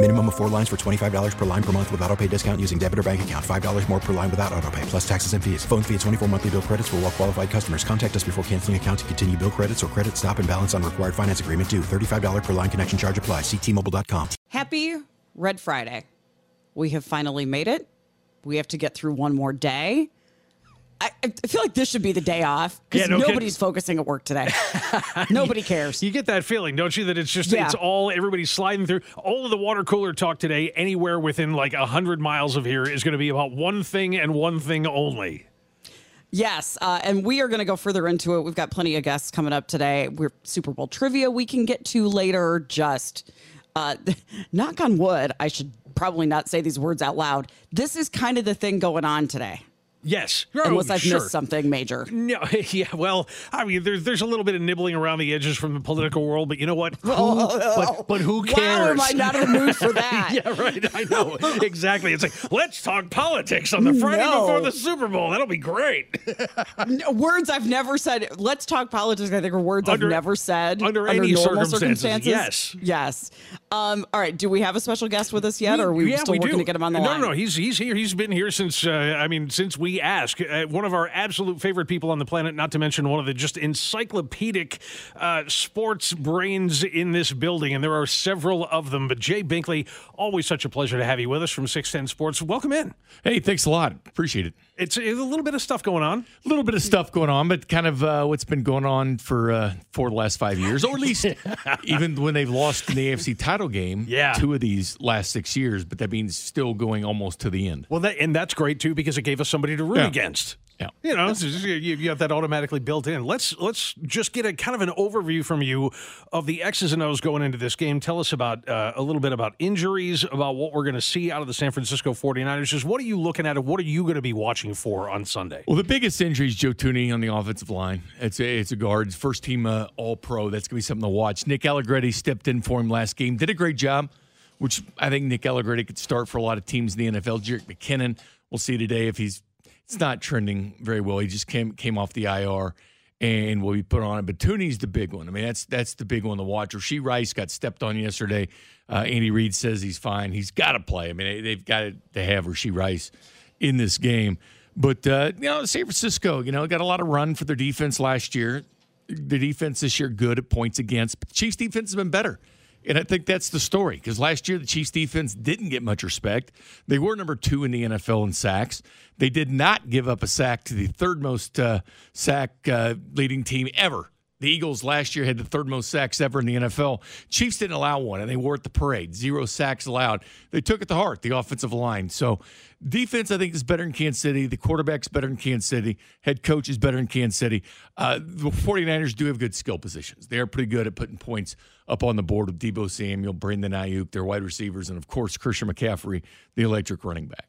Minimum of four lines for $25 per line per month with auto pay discount using debit or bank account. $5 more per line without auto pay, plus taxes and fees. Phone fee at 24 monthly bill credits for all well qualified customers. Contact us before canceling account to continue bill credits or credit stop and balance on required finance agreement due. $35 per line connection charge apply. Ctmobile.com. Happy Red Friday. We have finally made it. We have to get through one more day. I, I feel like this should be the day off because Yeah, no kidding. nobody's focusing at work today. Nobody cares. You get that feeling, don't you? That it's just Yeah. it's all everybody's sliding through. All of the water cooler talk today, anywhere within like a hundred miles of here, is going to be about one thing and one thing only. Yes, uh, and we are going to go further into it. We've got plenty of guests coming up today. We're Super Bowl trivia we can get to later. Just uh, knock on wood. I should probably not say these words out loud. This is kind of the thing going on today, Yes, unless Oh, I've sure. missed something major. No, yeah, well, I mean, there's there's a little bit of nibbling around the edges from the political world, but you know what? Who, but, but who cares? Wow, am I not in the mood for that? yeah, right. I know exactly. It's like let's talk politics on the Friday No. before the Super Bowl. That'll be great. No, words I've never said. Let's talk politics. I think are words Under- I've never said under any normal circumstances, yes. yes. Um, all right. Do we have a special guest with us yet, or are we yeah, still we working do. to get him on the no, line? No, no, he's he's here. He's been here since uh, I mean since we asked. Uh, one of our absolute favorite people on the planet. Not to mention one of the just encyclopedic uh, sports brains in this building, and there are several of them. But Jay Binkley, always such a pleasure to have you with us from Six Ten Sports. Welcome in. Hey, thanks a lot. Appreciate it. It's, it's a little bit of stuff going on. A little bit of stuff going on, but kind of uh, what's been going on for uh, for the last five years, or at least even when they've lost in the AFC title game. Yeah. two of these last six years, but that means still going almost to the end. Well, that, and that's great too because it gave us somebody to root Yeah. against. Yeah. You know, you, you have that automatically built in. Let's let's just get a kind of an overview from you of the X's and O's going into this game. Tell us about uh, a little bit about injuries, about what we're going to see out of the San Francisco 49ers. Just what are you looking at and what are you going to be watching for on Sunday? Well, the biggest injury is Joe Thuney on the offensive line. It's a, it's a guard, first team uh, All Pro. That's gonna be something to watch. Nick Allegretti stepped in for him last game, did a great job, which I think Nick Allegretti could start for a lot of teams in the NFL. Jerick McKinnon, we'll see today if he's. It's not trending very well. He just came came off the IR and will be put on it. But Thuney's the big one. I mean, that's that's the big one to watch. Rashee Rice got stepped on yesterday. Uh, Andy Reid says he's fine. He's got to play. I mean, they, they've got to have Rashee Rice in this game. But uh, you know, San Francisco, you know, got a lot of run for their defense last year. The defense this year good at points against, but Chiefs defense has been better. And I think that's the story because last year the Chiefs defense didn't get much respect. They were number two in the NFL in sacks. They did not give up a sack to the third most uh, sack uh, leading team ever. The Eagles last year had the third most sacks ever in the NFL. Chiefs didn't allow one, and they wore at the parade. Zero sacks allowed. They took it to heart, the offensive line. So, defense, I think, is better in Kansas City. The quarterback's better in Kansas City. Head coach is better in Kansas City. Uh, the 49ers do have good skill positions. They are pretty good at putting points up on the board with Deebo Samuel, Brandon Aiyuk, their wide receivers, and of course, Christian McCaffrey, the electric running back.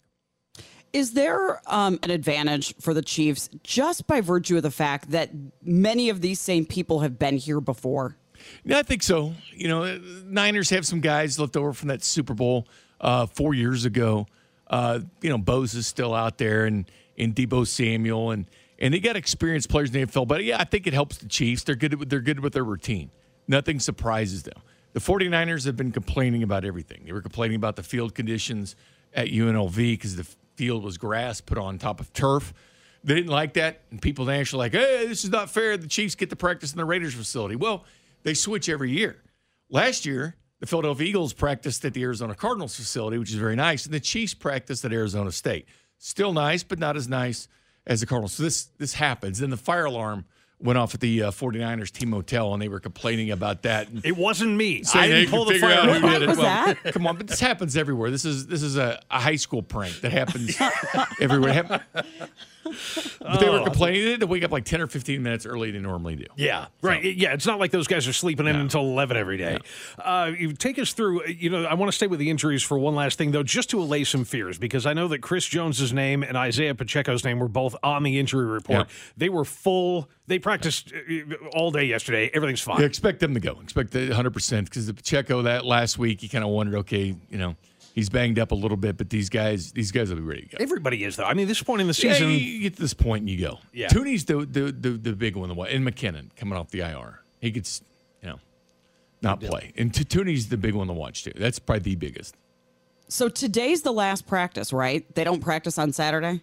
Is there um, an advantage for the Chiefs just by virtue of the fact that many of these same people have been here before? Yeah, I think so. You know, Niners have some guys left over from that Super Bowl uh, four years ago. Uh, you know, Bosa is still out there, and and Deebo Samuel, and and they got experienced players in the NFL. But yeah, I think it helps the Chiefs. They're good. They're good with their routine. Nothing surprises them. The 49ers have been complaining about everything. They were complaining about the field conditions at UNLV because the field was grass put on top of turf. They didn't like that, and people nationally like, "Hey, this is not fair." The Chiefs get to practice in the Raiders facility. Well, they switch every year. Last year, the Philadelphia Eagles practiced at the Arizona Cardinals facility, which is very nice, and the Chiefs practiced at Arizona State. Still nice, but not as nice as the Cardinals. So this this happens. Then the fire alarm went off at the uh, 49ers team hotel, and they were complaining about that. It wasn't me. saying I didn't pull the fire. out who alarm. did it. Well. Come on, but this happens everywhere. This is this is a, a high school prank that happens everywhere. But they were complaining. They had to wake up like 10 or 15 minutes early than they normally do. Yeah, right. Yeah, it's not like those guys are sleeping in until 11 every day. Uh, you take us through, you know, I want to stay with the injuries for one last thing, though, just to allay some fears, because I know that Chris Jones's name and Isaiah Pacheco's name were both on the injury report. Yeah. They were full, they practiced uh, all day yesterday. Everything's fine. Yeah, expect them to go. Expect the 100% because the Pacheco that last week, you kind of wondered, okay, you know, he's banged up a little bit, but these guys, these guys will be ready to go. Everybody is, though. I mean, this point in the season. you, you get to this point and you go. Yeah. Thuney's the, the the the big one, the one, and McKinnon coming off the IR. He could, s- you know, not play. And T- Thuney's the big one to watch too. That's probably the biggest. So today's the last practice, right? They don't practice on Saturday.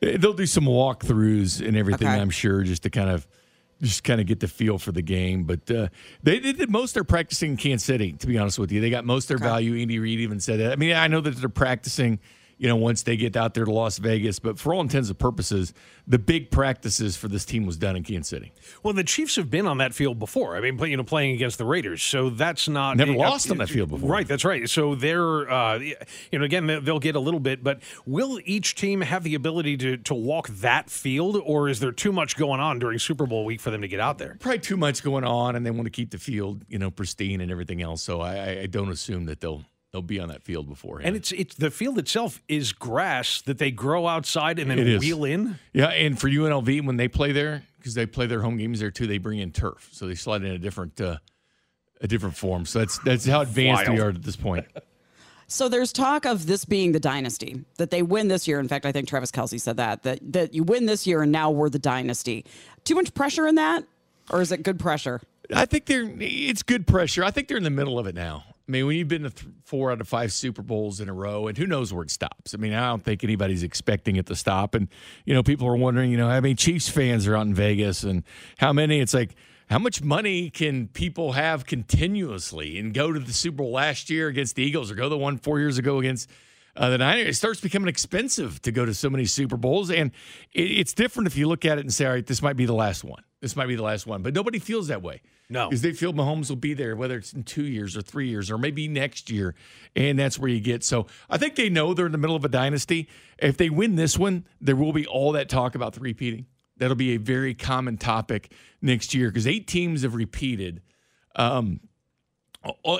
They'll do some walkthroughs and everything, Okay. I'm sure, just to kind of just kind of get the feel for the game. But uh, they, they did most of their practicing in Kansas City, to be honest with you. They got most of their value. Andy Reid even said that. I mean, I know that they're practicing, you know, once they get out there to Las Vegas, but for all intents and purposes, the big practices for this team was done in Kansas City. Well, the Chiefs have been on that field before. I mean, you know, playing against the Raiders, so that's not Never lost on that field before. Right, that's right. So they're, uh, you know, again, they- they'll get a little bit, but will each team have the ability to to walk that field, or is there too much going on during Super Bowl week for them to get out there? Probably too much going on, and they want to keep the field, you know, pristine and everything else. So I- I don't assume that they'll they'll be on that field beforehand. And it's it's the field itself is grass that they grow outside and then It is. wheel in. Yeah, and for UNLV when they play there, because they play their home games there too, they bring in turf, so they slide in a different uh, a different form. So that's that's how advanced we are at this point. So there's talk of this being the dynasty that they win this year. In fact, I think Travis Kelce said that that that you win this year and now we're the dynasty. Too much pressure in that, or is it good pressure? I think they're it's good pressure. I think they're in the middle of it now. I mean, when you've been to th- four out of five Super Bowls in a row, and who knows where it stops? I mean, I don't think anybody's expecting it to stop. And you know, people are wondering, you know, how many Chiefs fans are out in Vegas, and how many? It's like, how much money can people have continuously and go to the Super Bowl last year against the Eagles, or go the one four years ago against uh, the Niners? It starts becoming expensive to go to so many Super Bowls, and it, it's different if you look at it and say, all right, this might be the last one. This might be the last one, but nobody feels that way. No. Because they feel Mahomes will be there, whether it's in two years or three years or maybe next year. And that's where you get. So I think they know they're in the middle of a dynasty. If they win this one, there will be all that talk about the repeating. That'll be a very common topic next year because eight teams have repeated. Um,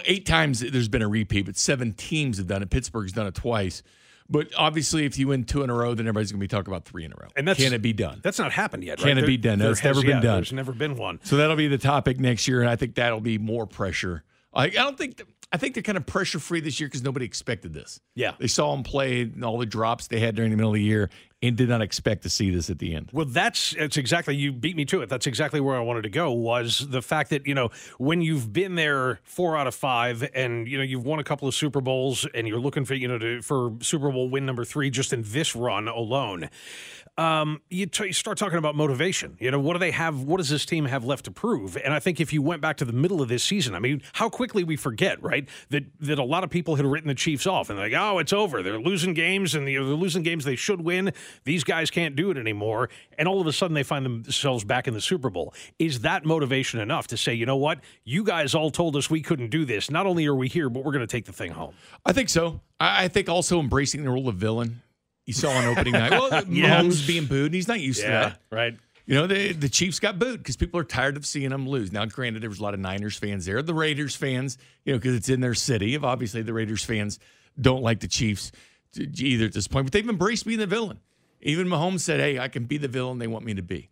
eight times there's been a repeat, but seven teams have done it. Pittsburgh's done it twice. But obviously, if you win two in a row, then everybody's going to be talking about three in a row. And that's Can it be done? That's not happened yet. Can right? it There- be done? That's never has- been yeah, done. There's never been one. So that'll be the topic next year, and I think that'll be more pressure. I, I don't think I think they're kind of pressure free this year because nobody expected this. Yeah. they saw them play and all the drops they had during the middle of the year, and did not expect to see this at the end. Well, that's it's exactly you beat me to it. That's exactly where I wanted to go was the fact that you know when you've been there four out of five, and you know you've won a couple of Super Bowls, and you're looking for you know to, for Super Bowl win number three just in this run alone. Um, you, t- you start talking about motivation. You know, what do they have? What does this team have left to prove? And I think if you went back to the middle of this season, I mean, how quickly we forget, right? That that a lot of people had written the Chiefs off and like, oh, it's over. They're losing games and they're losing games they should win. These guys can't do it anymore. And all of a sudden they find themselves back in the Super Bowl. Is that motivation enough to say, you know what? You guys all told us we couldn't do this. Not only are we here, but we're going to take the thing home. I think so. I, think also embracing the role of villain. You saw on opening night. Well, Yeah. Mahomes being booed, and he's not used to that. right. You know, the, the Chiefs got booed because people are tired of seeing them lose. Now, granted, there was a lot of Niners fans there, the Raiders fans, you know, because it's in their city. Obviously the Raiders fans don't like the Chiefs either at this point, but they've embraced being the villain. Even Mahomes said, "Hey, I can be the villain they want me to be."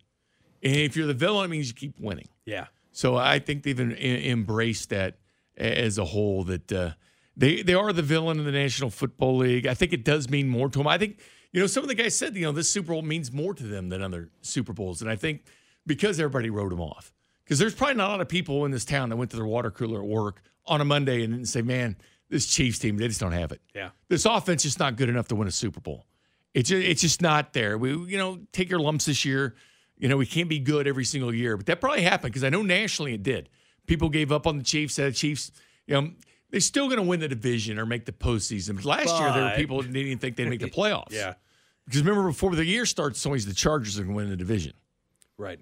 And if you're the villain, it means you keep winning. Yeah. So I think they've embraced that as a whole. That uh, they they are the villain in the National Football League. I think it does mean more to them. I think you know some of the guys said you know this Super Bowl means more to them than other Super Bowls, and I think because everybody wrote them off. Because there's probably not a lot of people in this town that went to their water cooler at work on a Monday and didn't say, "Man, this Chiefs team they just don't have it. Yeah. This offense is not good enough to win a Super Bowl. It's just, it's just not there. We you know take your lumps this year. You know we can't be good every single year, but that probably happened because I know nationally it did. People gave up on the Chiefs. Said the Chiefs, you know, they're still going to win the division or make the postseason. But last year there were people that didn't even think they'd make the playoffs. Yeah. Because remember, before the year starts, it's always the Chargers are going to win the division. Right.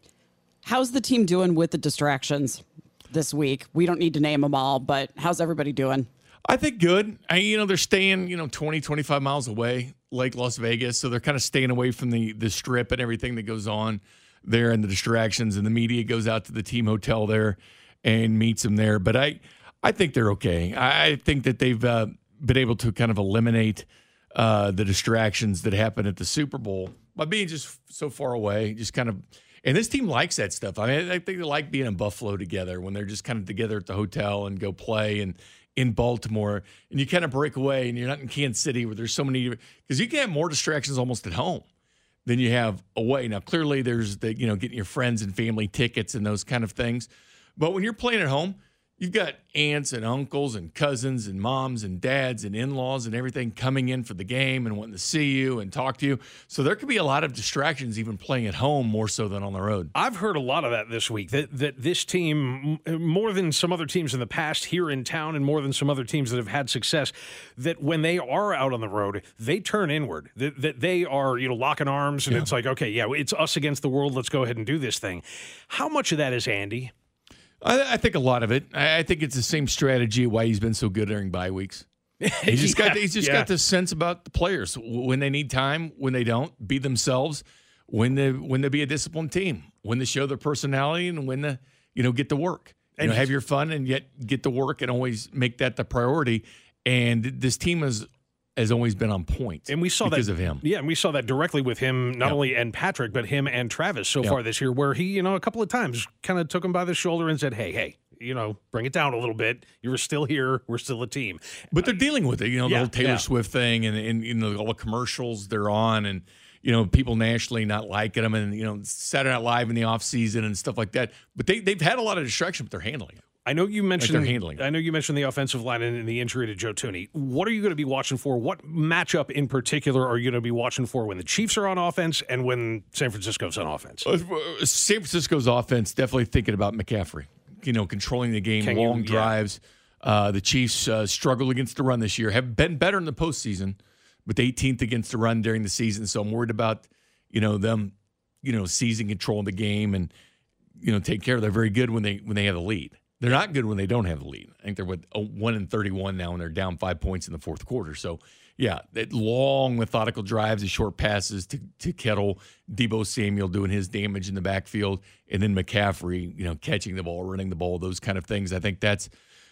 How's the team doing with the distractions this week? We don't need to name them all, but how's everybody doing? I think good. I, you know, they're staying, you know, 20, 25 miles away, Lake Las Vegas. So they're kind of staying away from the, the strip and everything that goes on there and the distractions. And the media goes out to the team hotel there and meets them there. But I, I think they're okay. I, think that they've uh, been able to kind of eliminate uh, the distractions that happen at the Super Bowl by being just so far away, just kind of. And this team likes that stuff. I mean, I think they like being in Buffalo together when they're just kind of together at the hotel and go play and in Baltimore, and you kind of break away, and you're not in Kansas City where there's so many because you can have more distractions almost at home than you have away. Now, clearly, there's the you know getting your friends and family tickets and those kind of things, but when you're playing at home, You've got aunts and uncles and cousins and moms and dads and in laws and everything coming in for the game and wanting to see you and talk to you. So there could be a lot of distractions even playing at home more so than on the road. I've heard a lot of that this week that, that this team, more than some other teams in the past here in town and more than some other teams that have had success, that when they are out on the road, they turn inward, that, that they are, you know, locking arms and yeah. it's like, okay, yeah, it's us against the world. Let's go ahead and do this thing. How much of that is Andy? I, I, think a lot of it. I, I, think it's the same strategy why he's been so good during bye weeks. He's just yeah, got he's just yeah. got this sense about the players when they need time, when they don't, be themselves, when they when they be a disciplined team, when they show their personality, and when they you know get to work. You and know, have your fun and yet get to work and always make that the priority. And this team is has always been on point. And we saw because that, of him. Yeah, and we saw that directly with him, not only and Patrick, but him and Travis so far this year, where he, you know, a couple of times kind of took him by the shoulder and said, Hey, hey, you know, bring it down a little bit. You were still here. We're still a team. But they're dealing with it, you know, the whole Taylor yeah. Swift thing and, and, you know, all the commercials they're on and, you know, people nationally not liking them and, you know, Saturday Night Live in the off season and stuff like that. But they, they've had a lot of distraction, but they're handling it. I know you mentioned like handling. I know you mentioned the offensive line and the injury to Joe Thuney. What are you going to be watching for? What matchup in particular are you going to be watching for when the Chiefs are on offense and when San Francisco's on offense? Uh, San Francisco's offense definitely thinking about McCaffrey. You know, controlling the game, Can long you, drives. Yeah. Uh, the Chiefs uh, struggled against the run this year. Have been better in the postseason, but 18th against the run during the season. So I'm worried about you know them, you know, seizing control of the game and you know take care. They're very good when they when they have the lead. They're not good when they don't have the lead. I think they're with a one and thirty-one now, and they're down five points in the fourth quarter. So, yeah, that long methodical drives, the short passes to to Kittle, Deebo Samuel doing his damage in the backfield, and then McCaffrey, you know, catching the ball, running the ball, those kind of things. I think that's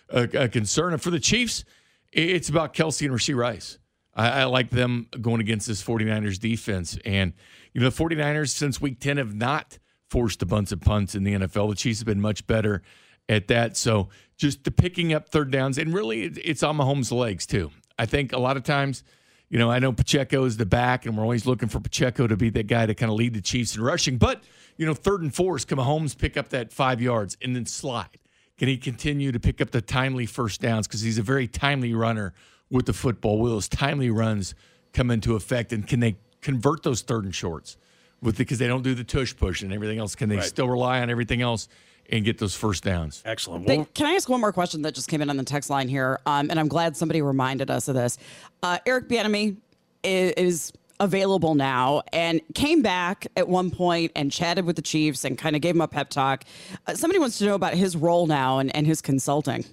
a, a concern. And for the Chiefs, it's about Kelce and Rashee Rice. I, I like them going against this 49ers defense. And, you know, the 49ers since week 10 have not forced a bunch of punts in the NFL. The Chiefs have been much better at that. So just the picking up third downs, and really it's on Mahomes' legs too. I think a lot of times, you know, I know Pacheco is the back, and we're always looking for Pacheco to be that guy to kind of lead the Chiefs in rushing. But you know, third and fours, can Mahomes pick up that five yards and then slide? Can he continue to pick up the timely first downs because he's a very timely runner with the football? Will those timely runs come into effect, and can they convert those third and shorts? With because they don't do the tush push and everything else, can they right. still rely on everything else and get those first downs. Excellent. Well, can I ask one more question that just came in on the text line here? Um, and I'm glad somebody reminded us of this. Uh, Eric Bieniemy is, is available now and came back at one point and chatted with the Chiefs and kind of gave them a pep talk. Uh, somebody wants to know about his role now and, and his consulting.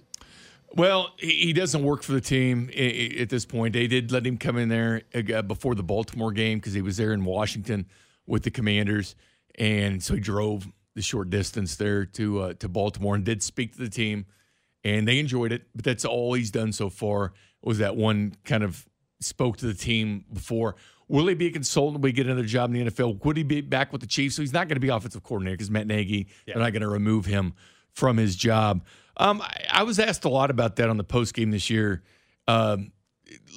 Well, he doesn't work for the team at this point. They did let him come in there uh, before the Baltimore game because he was there in Washington with the Commanders, and so he drove the short distance there to uh, to Baltimore and did speak to the team, and they enjoyed it. But that's all he's done so far. Was that one kind of spoke to the team before? Will he be a consultant? Will he get another job in the NFL? Would he be back with the Chiefs? So he's not going to be offensive coordinator because Matt Nagy. Yeah. They're not going to remove him from his job. Um, I, I, was asked a lot about that on the post game this year. Um,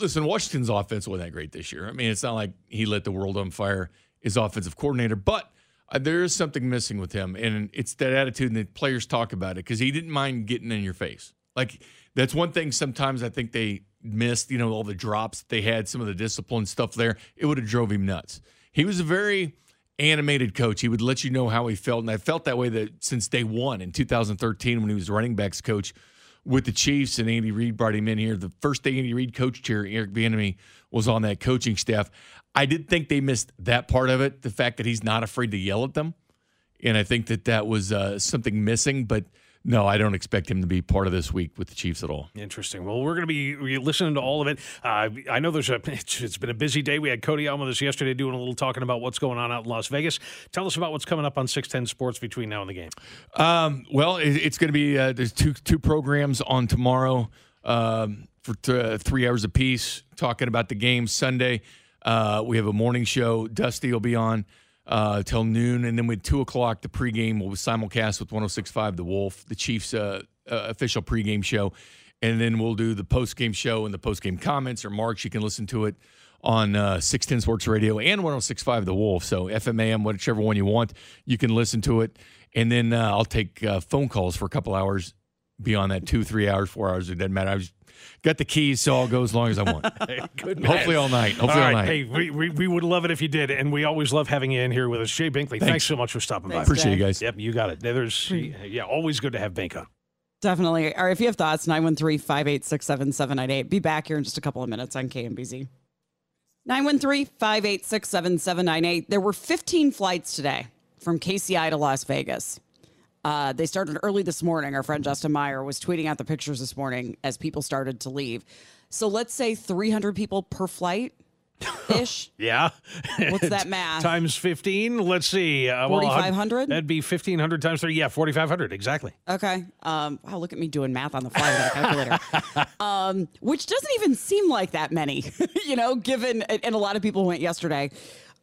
listen, Washington's offense wasn't that great this year. I mean, it's not like he lit the world on fire as offensive coordinator, but uh, there is something missing with him, and it's that attitude, and the players talk about it because he didn't mind getting in your face. Like that's one thing. Sometimes I think they missed, you know, all the drops they had, some of the discipline stuff there. It would have drove him nuts. He was a very animated coach. He would let you know how he felt, and I felt that way that since day one in 2013 when he was running backs coach with the Chiefs, and Andy Reid brought him in here. The first day Andy Reid coached here, Eric Bieniemy was on that coaching staff. I did think they missed that part of it, the fact that he's not afraid to yell at them, and I think that that was uh, something missing. But no, I don't expect him to be part of this week with the Chiefs at all. Interesting. Well, we're going to be listening to all of it. Uh, I know there's a. it's been a busy day. We had Cody on with us yesterday doing a little talking about what's going on out in Las Vegas. Tell us about what's coming up on six ten Sports between now and the game. Um, well, it, it's going to be uh, there's two two programs on tomorrow um, for t- uh, three hours apiece, talking about the game Sunday. Uh, we have a morning show. Dusty will be on uh, till noon, and then with two o'clock, the pregame will be simulcast with 106.5 The Wolf, the Chiefs' uh, uh, official pregame show, and then we'll do the postgame show and the postgame comments or marks. You can listen to it on uh, 610 Sports Radio and 106.5 The Wolf. So FMAM, whichever one you want, you can listen to it, and then uh, I'll take uh, phone calls for a couple hours beyond that, two, three hours, four hours. It doesn't matter. I was got the keys, so I'll go as long as I want. Good. Hopefully all night. Hopefully all, all, right. night. Hey, we, we, we would love it if you did, and we always love having you in here with us. Jay Binkley, thanks, Thanks. so much for stopping Thanks, by. Appreciate you guys. Yep, you got it. There's yeah, always good to have Bink on. Definitely. Or if you have thoughts, 913 586 7798. Be back here in just a couple of minutes on KMBZ. 913 586 7798. There were 15 flights today from KCI to Las Vegas. Uh, they started early this morning. Our friend Justin Meyer was tweeting out the pictures this morning as people started to leave. So let's say 300 people per flight ish. Yeah. What's that math? Times 15. Let's see. Uh, well, 4,500? That'd be 1,500 times 30. Yeah, 4,500. Exactly. Okay. Um, wow, look at me doing math on the fly with a calculator. um, which doesn't even seem like that many, you know, given, and a lot of people went yesterday.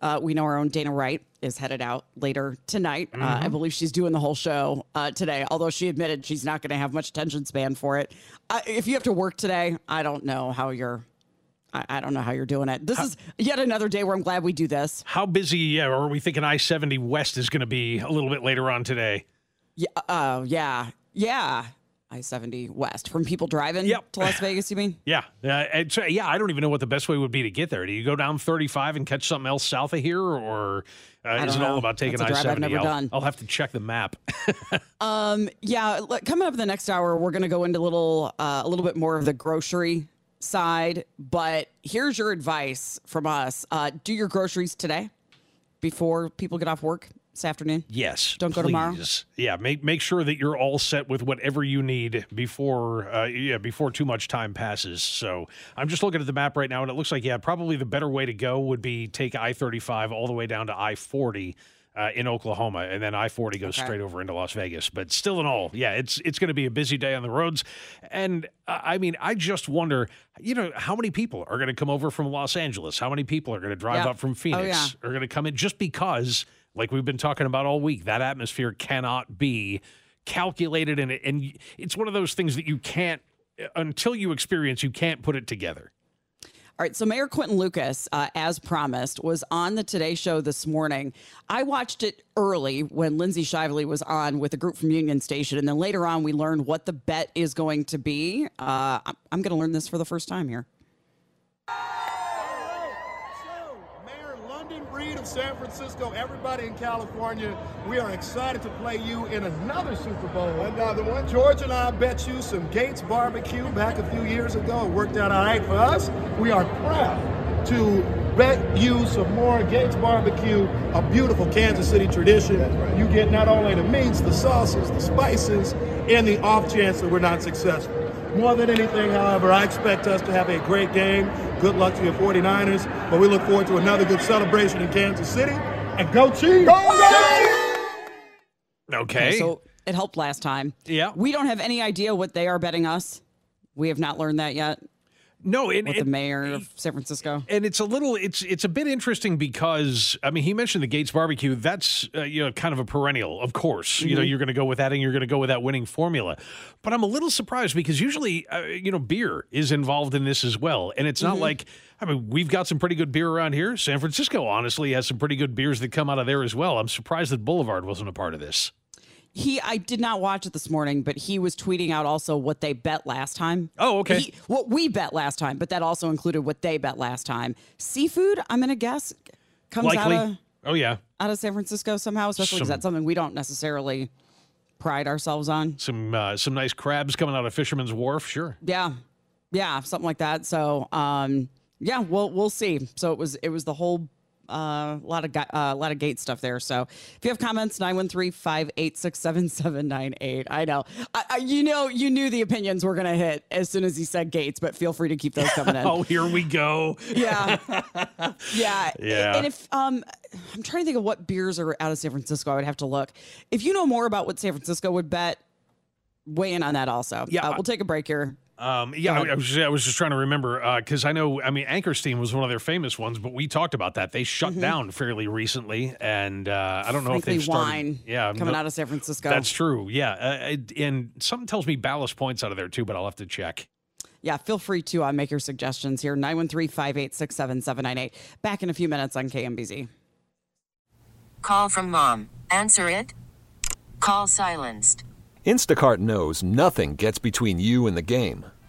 Uh, we know our own Dana Wright is headed out later tonight. Uh, I believe she's doing the whole show uh, today, although she admitted she's not going to have much attention span for it. Uh, if you have to work today, I don't know how you're. I, I don't know how you're doing it. This is yet another day where I'm glad we do this. How busy yeah, are we thinking I 70 West is going to be a little bit later on today? Yeah. Oh, yeah. Yeah. I 70 West from people driving Yep. to Las Vegas, you mean? Yeah. Uh, yeah, I don't even know what the best way would be to get there. Do you go down 35 and catch something else south of here, or uh, is it know. all about taking I drive I've 70? never I'll, done. I'll have to check the map. Yeah, look, coming up in the next hour, we're going to go into a little, uh, a little bit more of the grocery side. But here's your advice from us: uh, do your groceries today before people get off work this afternoon. Yes. Don't go tomorrow? please. Yeah, make make sure that you're all set with whatever you need before uh, yeah before too much time passes. So I'm just looking at the map right now, and it looks like yeah, probably the better way to go would be take I-35 all the way down to I-40. Uh, in Oklahoma, and then I forty goes Okay. straight over into Las Vegas. But still, in all, yeah, it's it's going to be a busy day on the roads. And uh, I mean, I just wonder, you know, how many people are going to come over from Los Angeles? How many people are going to drive Yeah. up from Oh, Phoenix? yeah. are going to come in just because, like we've been talking about all week, that atmosphere cannot be calculated, and and it's one of those things that you can't until you experience, you can't put it together. All right, so Mayor Quinton Lucas, uh, as promised, was on the Today Show this morning. I watched it early when Lindsay Shively was on with a group from Union Station, and then later on we learned what the bet is going to be. Uh, I'm going to learn this for the first time here. So, Mayor London Breed of San Francisco, everybody in California, we are excited to play you in another Super Bowl. Another uh, one. George and I bet you some Gates barbecue back a few years ago. It worked out all right for us. We are proud to bet you some more Gates barbecue, a beautiful Kansas City tradition. You get not only the meats, the sauces, the spices, and the off chance that we're not successful. More than anything, however, I expect us to have a great game. Good luck to your 49ers, but we look forward to another good celebration in Kansas City. And go Chiefs! Okay. So it helped last time. Yeah. We don't have any idea what they are betting us. We have not learned that yet no, and, with the and- mayor of San Francisco. and it's a little it's it's a bit interesting because I mean he mentioned the Gates barbecue. That's uh, you know kind of a perennial of course. You know you're going to go with that and you're going to go with that winning formula. But I'm a little surprised because usually uh, you know beer is involved in this as well. And it's not like I mean we've got some pretty good beer around here. San Francisco honestly has some pretty good beers that come out of there as well. I'm surprised that Boulevard wasn't a part of this He, I did not watch it this morning, but he was tweeting out also what they bet last time. Oh, okay. He- what we bet last time, but that also included what they bet last time. Seafood, I'm gonna guess, comes likely out of oh yeah out of San Francisco somehow, especially because that's something we don't necessarily pride ourselves on. Some uh, some nice crabs coming out of Fisherman's Wharf. Sure. Yeah, yeah, something like that. So, um, yeah, we'll we'll see. So it was it was the whole uh, a lot of a uh, lot of gate stuff there. So if you have comments, 913-586-7798. I know, I, I, you know, you knew the opinions were gonna hit as soon as he said gates, but feel free to keep those coming in. oh, here we go. Yeah, yeah, Yeah. And if um, I'm trying to think of what beers are out of San Francisco, I would have to look. If you know more about what San Francisco would bet, weigh in on that also. Yeah. Uh, we'll take a break here. Um, yeah, I, I was I was just trying to remember because I know I mean Anchor Steam was one of their famous ones, but we talked about that. They shut down fairly recently, and uh, I don't know if Frankly, they've started. wine yeah, coming no- out of San Francisco. That's true. Yeah, uh, it- and something tells me Ballast Points out of there too, but I'll have to check. Yeah, feel free to uh, make your suggestions here. 913 586 7798. Back in a few minutes on KMBZ. Call from mom. Answer it. Call silenced. Instacart knows nothing gets between you and the game.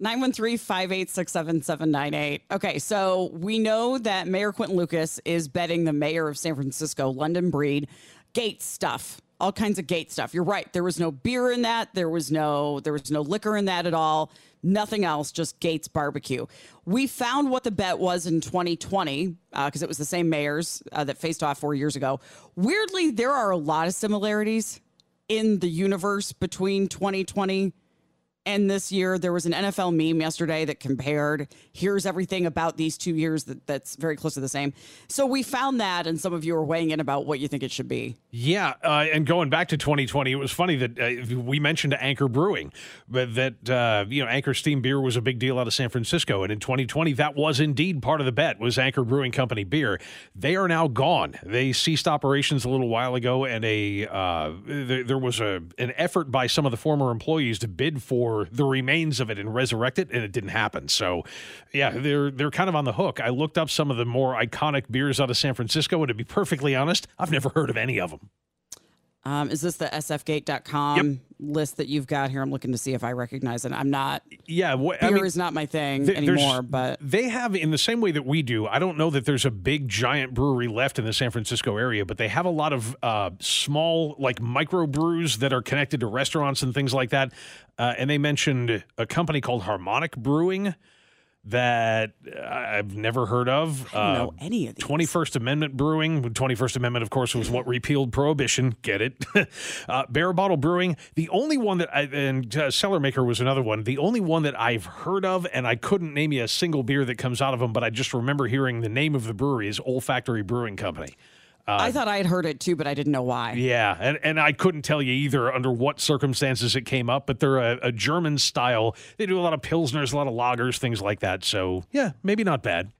913 586 7798. Okay, so we know that Mayor Quinton Lucas is betting the mayor of San Francisco, London Breed, gate stuff, all kinds of gate stuff. You're right. There was no beer in that. There was no there was no liquor in that at all. Nothing else, just Gates barbecue. We found what the bet was in 2020 because it was the same mayors uh, that faced off four years ago. Weirdly, there are a lot of similarities in the universe between 2020 and this year there was an NFL meme yesterday that compared here's everything about these two years that, that's very close to the same. So we found that, and some of you are weighing in about what you think it should be. Yeah, uh, and going back to 2020, it was funny that uh, we mentioned Anchor Brewing, but that uh, you know Anchor Steam beer was a big deal out of San Francisco, and in 2020 that was indeed part of the bet was Anchor Brewing Company beer. They are now gone. They ceased operations a little while ago, and a uh, there, there was a an effort by some of the former employees to bid for the remains of it and resurrect it, and it didn't happen. So, yeah, they're they're kind of on the hook. I looked up some of the more iconic beers out of San Francisco, and to be perfectly honest, I've never heard of any of them. Um, is this the sfgate.com list that you've got here? I'm looking to see if I recognize it. I'm not. Yeah, wh- Beer I mean, is not my thing th- anymore, but they have in the same way that we do. I don't know that there's a big giant brewery left in the San Francisco area, but they have a lot of uh, small like micro brews that are connected to restaurants and things like that. Uh, and they mentioned a company called Harmonic Brewing that I've never heard of. I don't know any of these. 21st Amendment Brewing. 21st Amendment, of course, was what repealed prohibition. Get it? uh, Barebottle Brewing. The only one that I, and uh, Cellarmaker was another one. The only one that I've heard of, and I couldn't name you a single beer that comes out of them, but I just remember hearing the name of the brewery is Olfactory Brewing Company. Uh, I thought I had heard it too, but I didn't know why. Yeah, and, and I couldn't tell you either under what circumstances it came up, but they're a, a German style. They do a lot of pilsners, a lot of lagers, things like that. So yeah, maybe not bad.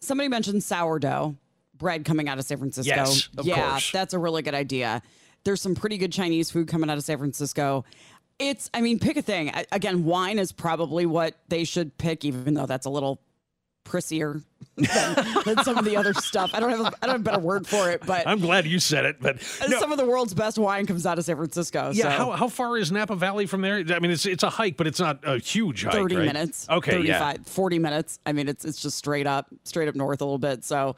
Somebody mentioned sourdough bread coming out of San Francisco. Yes, of yeah, course. that's a really good idea. There's some pretty good Chinese food coming out of San Francisco. It's, I mean, pick a thing. I- Again, wine is probably what they should pick, even though that's a little prissier than, than some of the other stuff. I don't have a, I don't have a better word for it, but I'm glad you said it, but uh, no. some of the world's best wine comes out of San Francisco. Yeah, so. how, how far is Napa Valley from there? I mean, it's it's a hike, but it's not a huge hike. 30 right? minutes. Okay, 35, yeah. 40 minutes. I mean, it's it's just straight up, straight up north a little bit. So,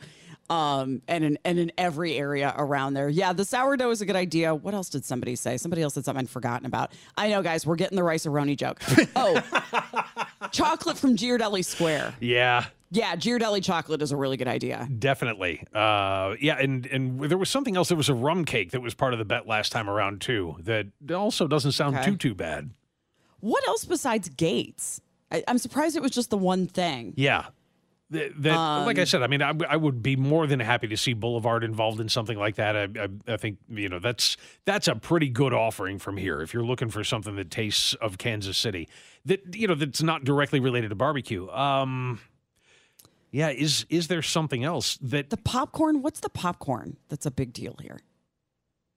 um, and in and in every area around there. Yeah, the sourdough is a good idea. What else did somebody say? Somebody else said something I'd forgotten about. I know, guys, we're getting the Rice-A-Roni joke. Oh, chocolate from Ghirardelli Square. Yeah, Yeah, Ghirardelli chocolate is a really good idea. definitely. Uh, yeah, and and there was something else. There was a rum cake that was part of the bet last time around too. That also doesn't sound Okay. too too bad. What else besides Gates? I, I'm surprised it was just the one thing. Yeah. That, that like I Um, said, I mean, I, I would be more than happy to see Boulevard involved in something like that. I, I, I think you know that's that's a pretty good offering from here. If you're looking for something that tastes of Kansas City, that you know that's not directly related to barbecue. Um, yeah, is is there something else that The popcorn. What's the popcorn? That's a big deal here.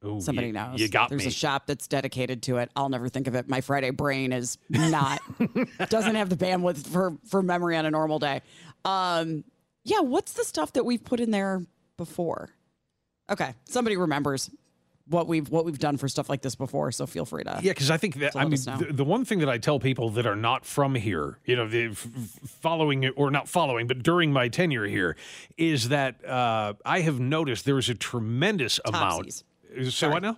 Ooh, Somebody you, knows. You got There's me. a shop that's dedicated to it. I'll never think of it. My Friday brain is not doesn't have the bandwidth for for memory on a normal day. Um, yeah, what's the stuff that we've put in there before? Okay, somebody remembers what we've what we've done for stuff like this before, so feel free to Yeah, because I think that I mean the, the one thing that I tell people that are not from here, you know, the following or not following, but during my tenure here, is that uh, I have noticed there is a tremendous Topsies. amount. So what now?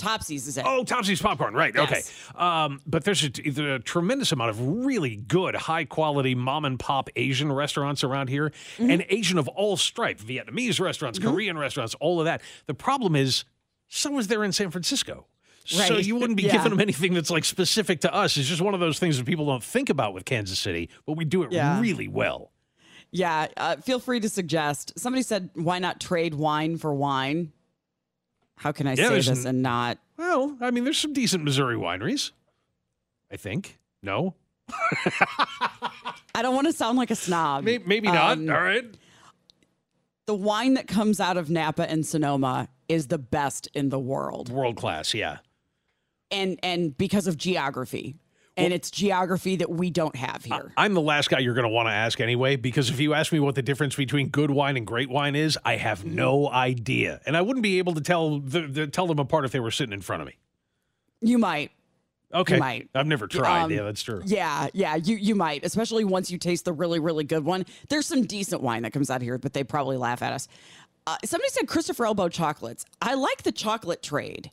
Topsies is it? Oh, Topsy's popcorn, right? Yes. Okay, um, but there's a, there's a tremendous amount of really good, high quality mom and pop Asian restaurants around here, Mm-hmm. and Asian of all stripes, Vietnamese restaurants, Korean restaurants, all of that. The problem is, so is there in San Francisco. Right. So you wouldn't be Yeah. giving them anything that's like specific to us. It's just one of those things that people don't think about with Kansas City, but we do it Yeah. really well. Yeah, uh, feel free to suggest. Somebody said, "Why not trade wine for wine?" How can I Yeah, say this and not? Well, I mean, there's some decent Missouri wineries. I think. No, I don't want to sound like a snob. maybe, maybe not. Um, All right. the wine that comes out of Napa and Sonoma is the best in the world. World class, yeah. And and because of geography. And it's geography that we don't have here. I'm the last guy you're going to want to ask anyway, because if you ask me what the difference between good wine and great wine is, I have Mm-hmm. no idea, and I wouldn't be able to tell the, the, tell them apart if they were sitting in front of me. you might. Okay, might. I've never tried. Um, yeah, that's true. Yeah, yeah, you you might, especially once you taste the really really good one. There's some decent wine that comes out here, but they probably laugh at us. Uh, somebody said Christopher Elbow chocolates. I like the chocolate trade.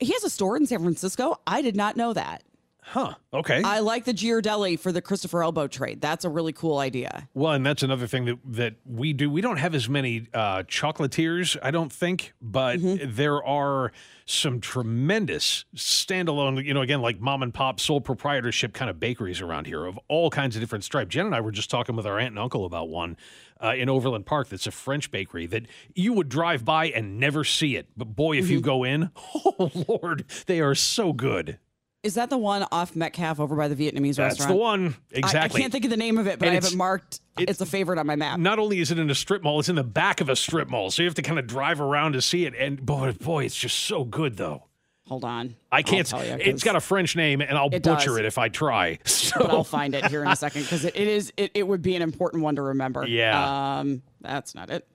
He has a store in San Francisco. I did not know that. Huh? Okay. I like the Ghirardelli for the Christopher Elbow trade. That's a really cool idea. Well, and that's another thing that that we do. We don't have as many uh, chocolatiers, I don't think, but Mm-hmm. there are some tremendous standalone, you know, again, like mom and pop sole proprietorship kind of bakeries around here of all kinds of different stripes. Jen and I were just talking with our aunt and uncle about one uh, in Overland Park that's a French bakery that you would drive by and never see it. But boy, if you Mm-hmm. go in, oh, Lord, they are so good. Is that the one off Metcalf over by the Vietnamese That's restaurant? That's the one. Exactly. I, can't think of the name of it, but And I have it marked. it's a favorite on my map. not only is it in a strip mall, it's in the back of a strip mall. So you have to kind of drive around to see it. And boy, boy, it's just so good though. Hold on. I can't. You, it's got a French name, and I'll It butcher does. it if I try. So but I'll find it here in a second because it, it is it, it would be an important one to remember. Yeah. Um, that's not it.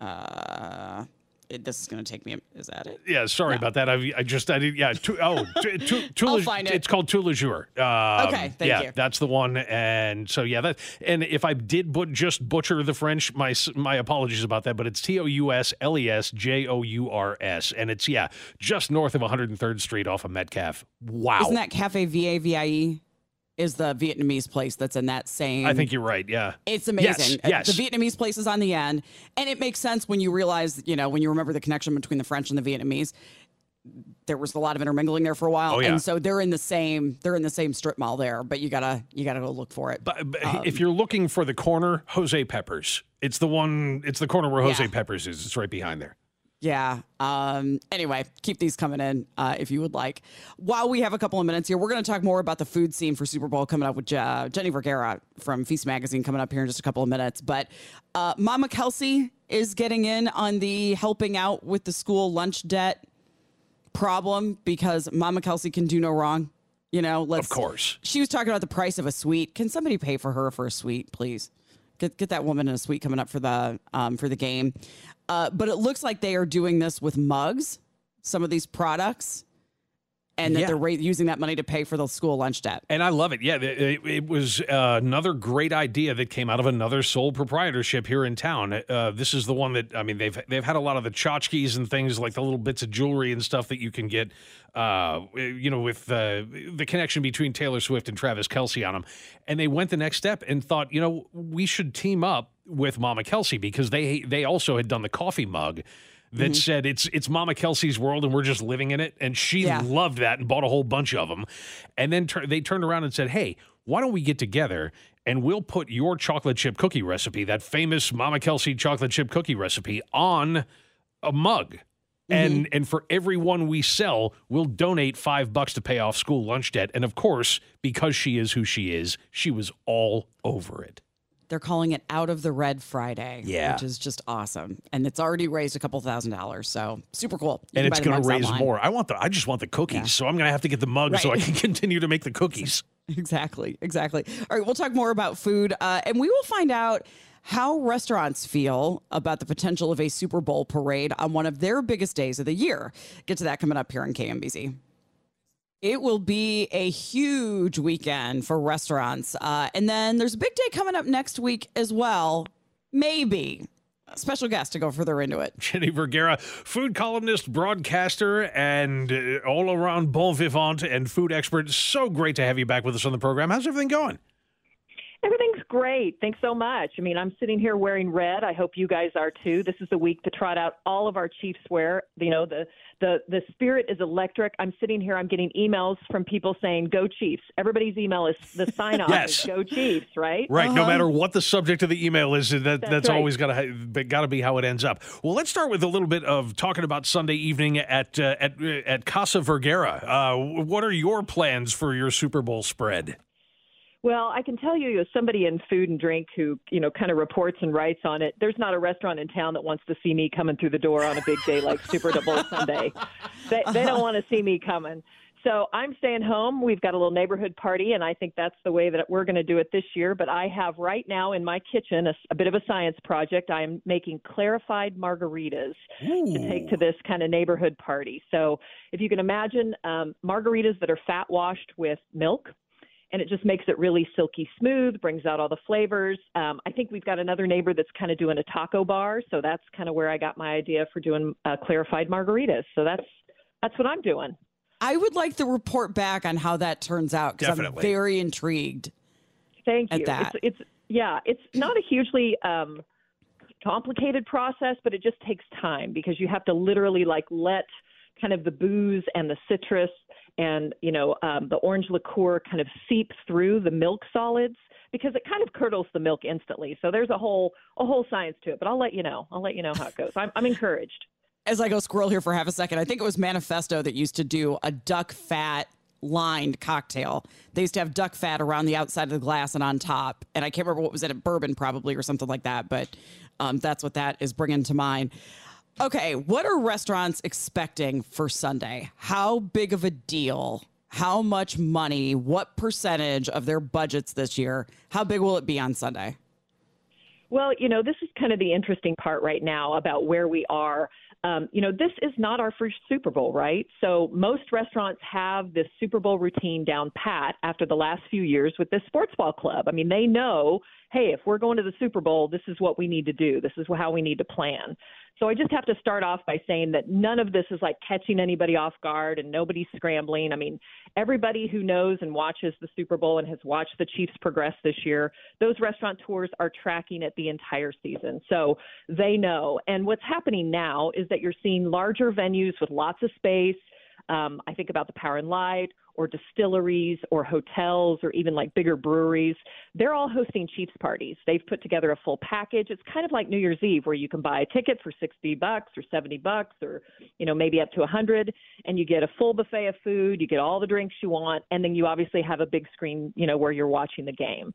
Uh, it, this is gonna take me. Is that it? yeah, sorry about that. I, I just I did yeah. Tu, oh, tu, tu, tu, I'll find it. It's called Toulajour. Um, Okay, thank yeah, you. that's the one. And so yeah, that. And if I did but just butcher the French, my my apologies about that. But it's T O U S L E S J O U R S, and it's yeah, just north of 103rd Street off of Metcalf. Wow. Isn't that Cafe V A V I E? Is the Vietnamese place that's in that same? I think you're right. Yeah. It's amazing. Yes. yes. The Vietnamese place is on the end. And it makes sense when you realize, you know, when you remember the connection between the French and the Vietnamese. There was a lot of intermingling there for a while. Oh, yeah. And so they're in the same they're in the same strip mall there, but you gotta you gotta go look for it. But, but Um, if you're looking for the corner, Jose Peppers. It's the one. It's the corner where Jose Yeah. Peppers is. It's right behind there. Yeah. Um, anyway, keep these coming in uh, if you would like. While we have a couple of minutes here, we're going to talk more about the food scene for Super Bowl coming up with uh, Jenny Vergara from Feast Magazine coming up here in just a couple of minutes. But uh, Mama Kelce is getting in on the helping out with the school lunch debt problem because Mama Kelce can do no wrong. You know, let's. Of course. She was talking about the price of a suite. Can somebody pay for her for a suite, please? Get get that woman in a suite coming up for the um, for the game. Uh, but it looks like they are doing this with mugs. Some of these products. And that Yeah. they're ra- using that money to pay for the school lunch debt. And I love it. Yeah, it, it- was uh, another great idea that came out of another sole proprietorship here in town. Uh, this is the one that I mean they've they've had a lot of the tchotchkes and things like the little bits of jewelry and stuff that you can get. Uh, you know, with uh, the connection between Taylor Swift and Travis Kelce on them, and they went the next step and thought, you know, we should team up with Mama Kelce because they they also had done the coffee mug. That mm-hmm. said, it's it's Mama Kelce's world, and we're just living in it. And she Yeah. loved that and bought a whole bunch of them. And then tur- they turned around and said, "Hey, why don't we get together and we'll put your chocolate chip cookie recipe, that famous Mama Kelce chocolate chip cookie recipe, on a mug." And mm-hmm. and for every one we sell, we'll donate five bucks to pay off school lunch debt. And of course, because she is who she is, she was all over it. They're calling it Out of the Red Friday. Yeah. Which is just awesome. And it's already raised a couple thousand dollars. So super cool. You and it's going to raise online. more. I want the. I just want the cookies, so I'm going to have to get the mug so I can continue to make the cookies. Exactly. Exactly. All right. We'll talk more about food uh, and we will find out how restaurants feel about the potential of a Super Bowl parade on one of their biggest days of the year. Get to that coming up here on KMBZ. It will be a huge weekend for restaurants. Uh, and then there's a big day coming up next week as well. Maybe. A special guest to go further into it. Jenny Vergara, food columnist, broadcaster, and uh, all around bon vivant and food expert. So great to have you back with us on the program. How's everything going? Everything's great. Thanks so much. I mean, I'm sitting here wearing red. I hope you guys are too. This is the week to trot out all of our Chiefs wear. You know, the the the spirit is electric. I'm sitting here. I'm getting emails from people saying "Go Chiefs." Everybody's email is the sign off Yes. is "Go Chiefs," right? Right. No matter what the subject of the email is, that that's, That's right. always got to got to be how it ends up. Well, let's start with a little bit of talking about Sunday evening at uh, at uh, at Casa Vergara. Uh, what are your plans for your Super Bowl spread? Well, I can tell you, as somebody in food and drink who, you know, kind of reports and writes on it, there's not a restaurant in town that wants to see me coming through the door on a big day like Super Bowl Sunday. They, they don't want to see me coming. So I'm staying home. We've got a little neighborhood party, and I think that's the way that we're going to do it this year. But I have right now in my kitchen a, a bit of a science project. I am making clarified margaritas to take to this kind of neighborhood party. So if you can imagine um, margaritas that are fat washed with milk and it just makes it really silky smooth, brings out all the flavors. Um, I think we've got another neighbor that's kind of doing a taco bar, so that's kind of where I got my idea for doing uh, clarified margaritas. So that's that's what I'm doing. I would like the report back on how that turns out because I'm very intrigued. Thank at you. that. It's, it's yeah, it's not a hugely um, complicated process, but it just takes time because you have to literally like let kind of the booze and the citrus and you know um, the orange liqueur kind of seeps through the milk solids because it kind of curdles the milk instantly. So there's a whole a whole science to it. But I'll let you know. I'll let you know how it goes. I'm, I'm encouraged. As I go squirrel here for half a second, I think it was Manifesto that used to do a duck fat lined cocktail. They used to have duck fat around the outside of the glass and on top. And I can't remember what was in it, bourbon probably or something like that. But um, that's what that is bringing to mind. Okay, what are restaurants expecting for Sunday? How big of a deal? How much money? What percentage of their budgets this year? How big will it be on Sunday? Well, you know, this is kind of the interesting part right now about where we are. Um, you know, this is not our first Super Bowl, right? So most restaurants have this Super Bowl routine down pat after the last few years with this sports ball club. I mean, they know, hey, if we're going to the Super Bowl, this is what we need to do. This is how we need to plan. So I just have to start off by saying that none of this is like catching anybody off guard and nobody's scrambling. I mean, everybody who knows and watches the Super Bowl and has watched the Chiefs progress this year, those restaurateurs are tracking it the entire season. So they know. And what's happening now is that you're seeing larger venues with lots of space. Um, I think about the Power and Light or distilleries or hotels or even like bigger breweries. They're all hosting Chiefs parties. They've put together a full package. It's kind of like New Year's Eve where you can buy a ticket for 60 bucks or 70 bucks or, you know, maybe up to a 100 and you get a full buffet of food, you get all the drinks you want, and then you obviously have a big screen, you know, where you're watching the game.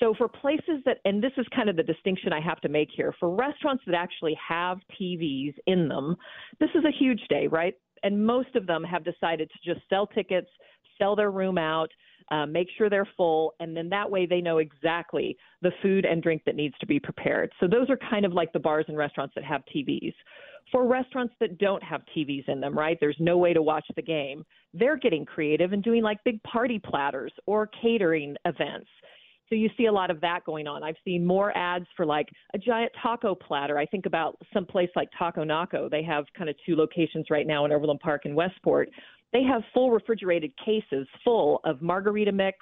So for places that, and this is kind of the distinction I have to make here, for restaurants that actually have TVs in them, this is a huge day, right? And most of them have decided to just sell tickets, sell their room out. uh, make sure they're full, and then that way they know exactly the food and drink that needs to be prepared. So those are kind of like the bars and restaurants that have TVs. For restaurants that don't have TVs in them, right? There's no way to watch the game. They're getting creative and doing like big party platters or catering events. So you see a lot of that going on. I've seen more ads for like a giant taco platter. I think about some place like Taco Naco. They have kind of two locations right now in Overland Park and Westport. They have full refrigerated cases full of margarita mix,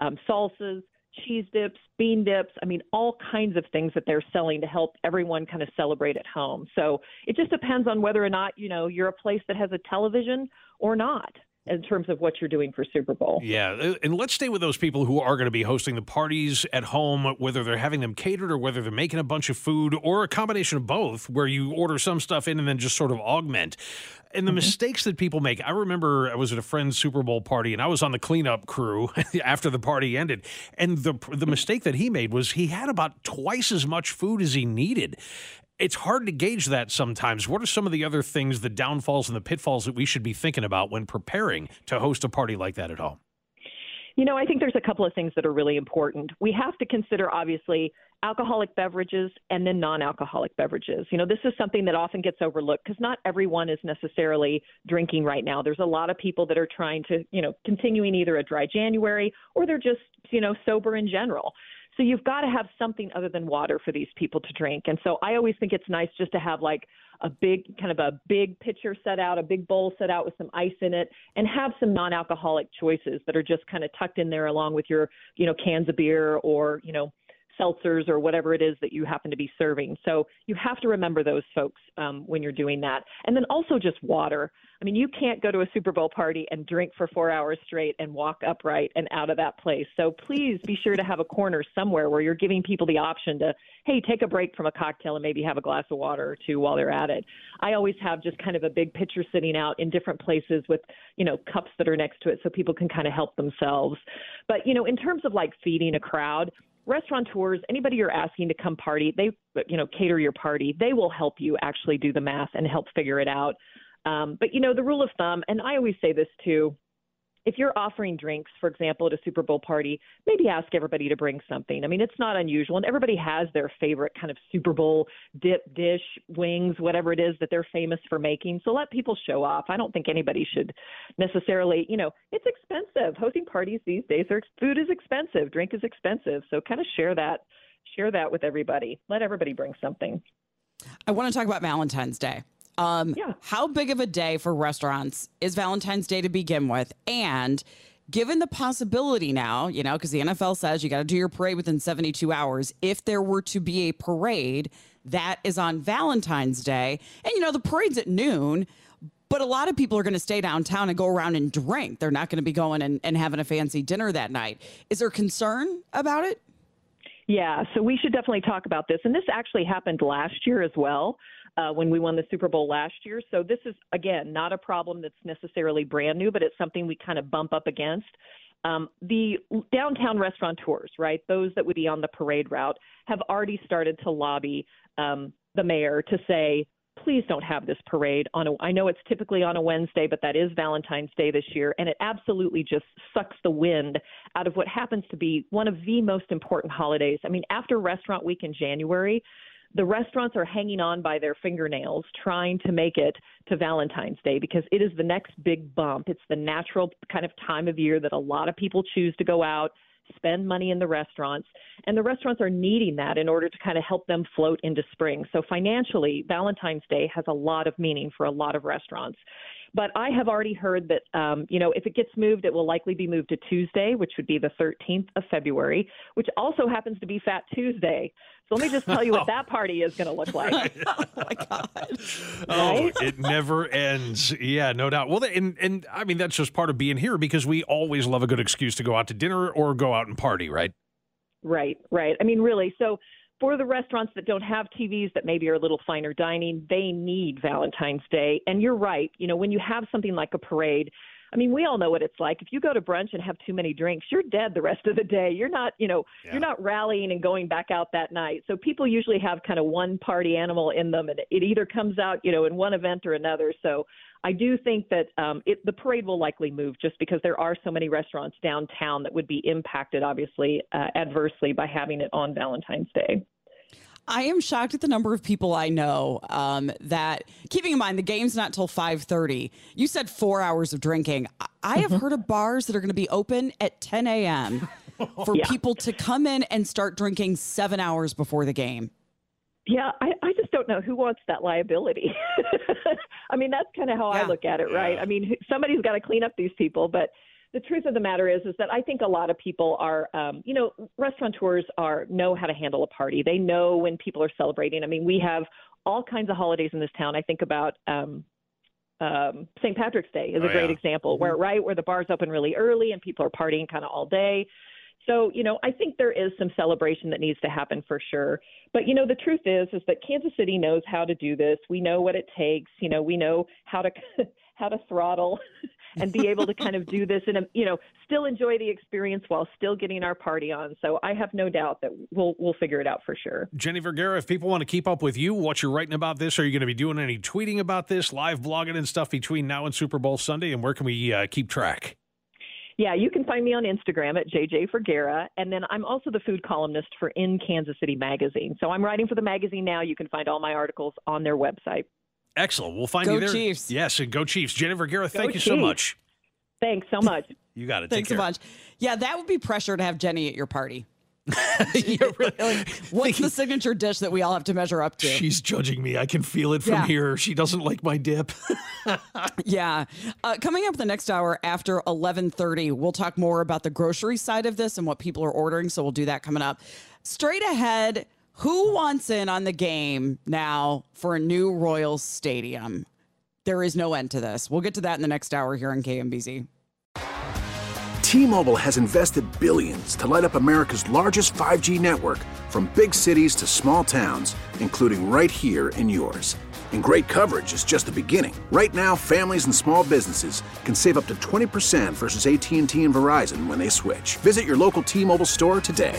um, salsas, cheese dips, bean dips. I mean, all kinds of things that they're selling to help everyone kind of celebrate at home. So it just depends on whether or not, you know, you're a place that has a television or not in terms of what you're doing for Super Bowl. Yeah, uh, and let's stay with those people who are going to be hosting the parties at home, whether they're having them catered or whether they're making a bunch of food or a combination of both, where you order some stuff in and then just sort of augment. And the mm-hmm. mistakes that people make. I remember I was at a friend's Super Bowl party and I was on the cleanup crew after the party ended. And the the mistake that he made was he had about twice as much food as he needed it's hard to gauge that sometimes. What are some of the other things, the downfalls and the pitfalls that we should be thinking about when preparing to host a party like that at home? You know, I think there's a couple of things that are really important. We have to consider, obviously, alcoholic beverages and then non alcoholic beverages. You know, this is something that often gets overlooked because not everyone is necessarily drinking right now. There's a lot of people that are trying to, you know, continuing either a dry January or they're just, you know, sober in general. So you've got to have something other than water for these people to drink. And so I always think it's nice just to have like a big kind of a big pitcher set out, a big bowl set out with some ice in it, and have some non-alcoholic choices that are just kind of tucked in there along with your, you know, cans of beer or, you know, seltzers or whatever it is that you happen to be serving. So you have to remember those folks um, when you're doing that. And then also just water. I mean, you can't go to a Super Bowl party and drink for four hours straight and walk upright and out of that place. So please be sure to have a corner somewhere where you're giving people the option to, hey, take a break from a cocktail and maybe have a glass of water or two while they're at it. I always have just kind of a big pitcher sitting out in different places with, you know, cups that are next to it so people can kind of help themselves. But, you know, in terms of like feeding a crowd, restaurateurs, anybody you're asking to come party, they, you know, cater your party, they will help you actually do the math and help figure it out. Um, but you know, the rule of thumb, and I always say this too. If you're offering drinks, for example, at a Super Bowl party, maybe ask everybody to bring something. I mean, it's not unusual, and everybody has their favorite kind of Super Bowl dip, dish, wings, whatever it is that they're famous for making. So let people show off. I don't think anybody should necessarily, you know, it's expensive. Hosting parties these days, are, food is expensive, drink is expensive. So kind of share that, share that with everybody. Let everybody bring something. I want to talk about Valentine's Day. Um, yeah. How big of a day for restaurants is Valentine's Day to begin with? And given the possibility now, you know, because the NFL says you got to do your parade within 72 hours, if there were to be a parade that is on Valentine's Day, and you know, the parade's at noon. But a lot of people are going to stay downtown and go around and drink. They're not going to be going and, and having a fancy dinner that night. Is there concern about it? Yeah, so we should definitely talk about this. And this actually happened last year as well uh, when we won the Super Bowl last year. So this is again not a problem that's necessarily brand new, but it's something we kind of bump up against. Um, the downtown restaurateurs, right, those that would be on the parade route, have already started to lobby um, the mayor to say, please don't have this parade on a I know it's typically on a Wednesday, but that is Valentine's Day this year and it absolutely just sucks the wind out of what happens to be one of the most important holidays. I mean, after restaurant week in January, the restaurants are hanging on by their fingernails trying to make it to Valentine's Day because it is the next big bump. It's the natural kind of time of year that a lot of people choose to go out, spend money in the restaurants, and the restaurants are needing that in order to kind of help them float into spring. So financially, Valentine's Day has a lot of meaning for a lot of restaurants. But I have already heard that, um, you know, if it gets moved, it will likely be moved to Tuesday, which would be the 13th of February, which also happens to be Fat Tuesday. So let me just tell you what that party is going to look like. oh my god! Oh, it never ends. Yeah, no doubt. Well, and and I mean that's just part of being here because we always love a good excuse to go out to dinner or go out and party, right? Right, right. I mean, really. So for the restaurants that don't have TVs that maybe are a little finer dining, they need Valentine's Day. And you're right. You know, when you have something like a parade, I mean, we all know what it's like. If you go to brunch and have too many drinks, you're dead the rest of the day. You're not, you know, yeah. you're not rallying and going back out that night. So people usually have kind of one party animal in them, and it either comes out, you know, in one event or another. So I do think that um, it, the parade will likely move just because there are so many restaurants downtown that would be impacted, obviously, uh, adversely by having it on Valentine's Day. I am shocked at the number of people I know um, that, keeping in mind the game's not till five thirty. You said four hours of drinking. I have mm-hmm. heard of bars that are going to be open at ten a.m. for yeah. people to come in and start drinking seven hours before the game. Yeah, I, I just don't know who wants that liability. I mean, that's kind of how yeah. I look at it, right? Yeah. I mean, somebody's got to clean up these people, but the truth of the matter is is that I think a lot of people are um, you know restaurateurs are know how to handle a party. They know when people are celebrating. I mean, we have all kinds of holidays in this town. I think about um, um, St. Patrick's Day is a oh, great yeah. example where mm-hmm. right where the bars open really early and people are partying kind of all day. So, you know, I think there is some celebration that needs to happen for sure. But, you know, the truth is is that Kansas City knows how to do this. We know what it takes. You know, we know how to how to throttle and be able to kind of do this and you know still enjoy the experience while still getting our party on. So I have no doubt that we'll we'll figure it out for sure. Jenny Vergara, if people want to keep up with you, what you're writing about this, are you going to be doing any tweeting about this, live blogging and stuff between now and Super Bowl Sunday, and where can we uh, keep track? Yeah, you can find me on Instagram at JJ Vergara. And then I'm also the food columnist for In Kansas City Magazine. So I'm writing for the magazine now. You can find all my articles on their website. Excellent. We'll find go you there. Chiefs. Yes, and go Chiefs. Jennifer Vergara, thank go you Chiefs. so much. Thanks so much. you got it. Thanks so much. Yeah, that would be pressure to have Jenny at your party. really, like, what's the signature dish that we all have to measure up to? She's judging me. I can feel it from yeah. here. She doesn't like my dip. yeah. Uh, coming up the next hour after 11:30, we'll talk more about the grocery side of this and what people are ordering. So we'll do that coming up. Straight ahead, who wants in on the game now for a new Royals Stadium? There is no end to this. We'll get to that in the next hour here on KMBZ. T-Mobile has invested billions to light up America's largest 5G network from big cities to small towns, including right here in yours. And great coverage is just the beginning. Right now, families and small businesses can save up to 20% versus AT&T and Verizon when they switch. Visit your local T-Mobile store today.